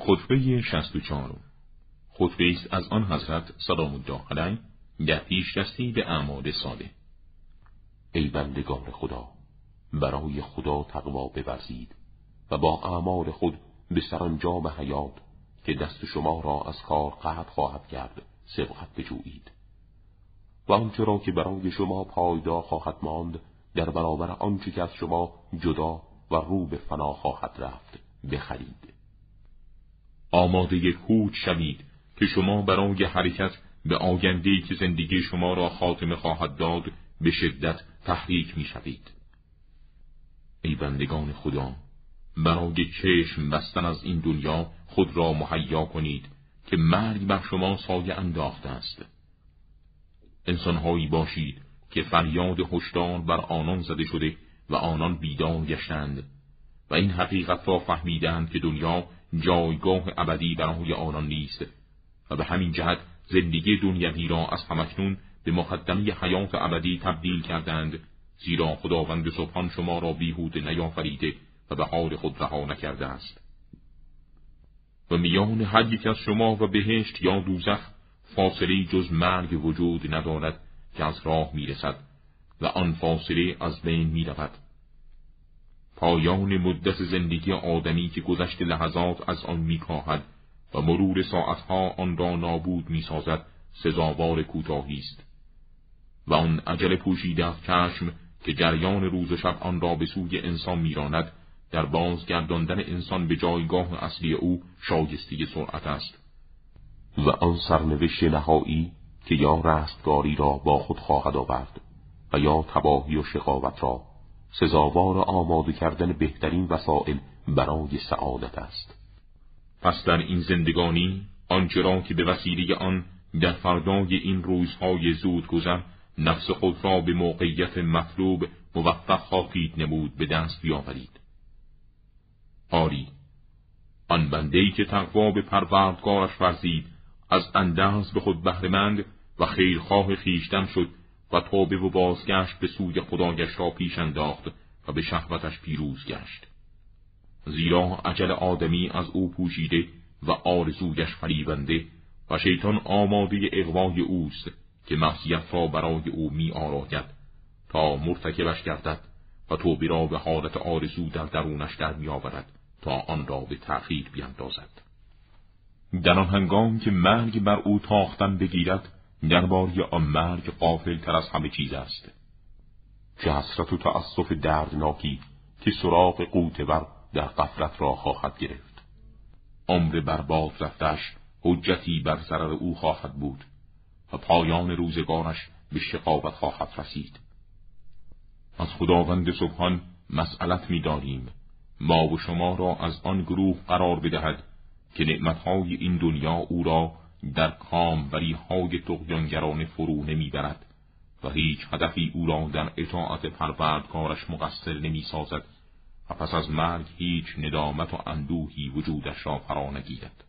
خطبه شست و چهارم. خطبه است از آن حضرت سلام الله علیه در پیشدستی به اعمال ساله ای بندگان خدا برای خدا تقوا بورزید و با اعمال خود به سرانجام حیات که دست شما را از کار قطع خواهد کرد سبقت بجویید. و آنچه را که برای شما پایدار خواهد ماند در برابر آنچه که از شما جدا و رو به فنا خواهد رفت بخرید. آماده کوچ شوید که شما برای حرکت به آگندهی که زندگی شما را خاتمه خواهد داد به شدت تحریک می شوید. ای بندگان خدا برای چشم بستن از این دنیا خود را مهیا کنید که مرگ بر شما سایه انداخته است انسانهایی باشید که فریاد هشدار بر آنان زده شده و آنان بیدار گشتند و این حقیقت را فهمیدند که دنیا جایگاه ابدی برای آنان نیست و به همین جهت زندگی دنیوی را از همکنون به مقدمه حیات ابدی تبدیل کردند زیرا خداوند سبحان شما را بیهوده نیافریده و به حال خود رها نکرده است. و میان هر یک از شما و بهشت یا دوزخ فاصله جز مرگ وجود ندارد که از راه می‌رسد و آن فاصله از بین می‌رود. پایان مدت زندگی آدمی که گذشت لحظات از آن میکاهد و مرور ساعتها آن را نابود می‌سازد سزاوار کوتاهی است. و آن عجل پوشیده از چشم که جریان روز و شب آن را به سوی انسان میراند در بازگرداندن انسان به جایگاه اصلی او شایسته سرعت است. و آن سرنوشت نهایی که یا رستگاری را با خود خواهد آورد و یا تباهی و شقاوت را سزاوار آماده کردن بهترین وسائل برای سعادت است. پس در این زندگانی آنچه را که به وسیله آن در فردای این روزهای زود گذر نفس خود را به موقعیت مطلوب موفق خواهید نمود به دست بیاورید. آری آن بندهای که تقوا به پروردگارش ورزید از انداز به خود بهرهمند و خیرخواه خیشتن شد و توبه و بازگشت به سوی خدایش را پیش انداخت و به شهوتش پیروز گشت. زیرا عجل آدمی از او پوشیده و آرزویش فریبنده و شیطان آماده اقوای اوست که معصیت را برای او می آراید تا مرتکبش گردد و توبه را به حالت آرزو در درونش در می آورد تا آن را به تأخیر بیندازد. در آن هنگام که مرگ بر او تاختن بگیرد درباره آن مرگ قافل تر از همه چیز است چه حسرت و تأسف دردناکی که سراغ قوتور در قفلت را خواهد گرفت. عمر برباد رفتش حجتی بر ضرر او خواهد بود و پایان روزگارش به شقاوت خواهد رسید. از خداوند سبحان مسئلت می‌داریم ما و شما را از آن گروه قرار بدهد که نعمتهای این دنیا او را در کام ولی های تقیانگرانه فرو نمی‌برد و هیچ هدفی او را در اطاعت پروردگارش مقصر نمی سازد و پس از مرگ هیچ ندامت و اندوهی وجودش را فرا نگیرد.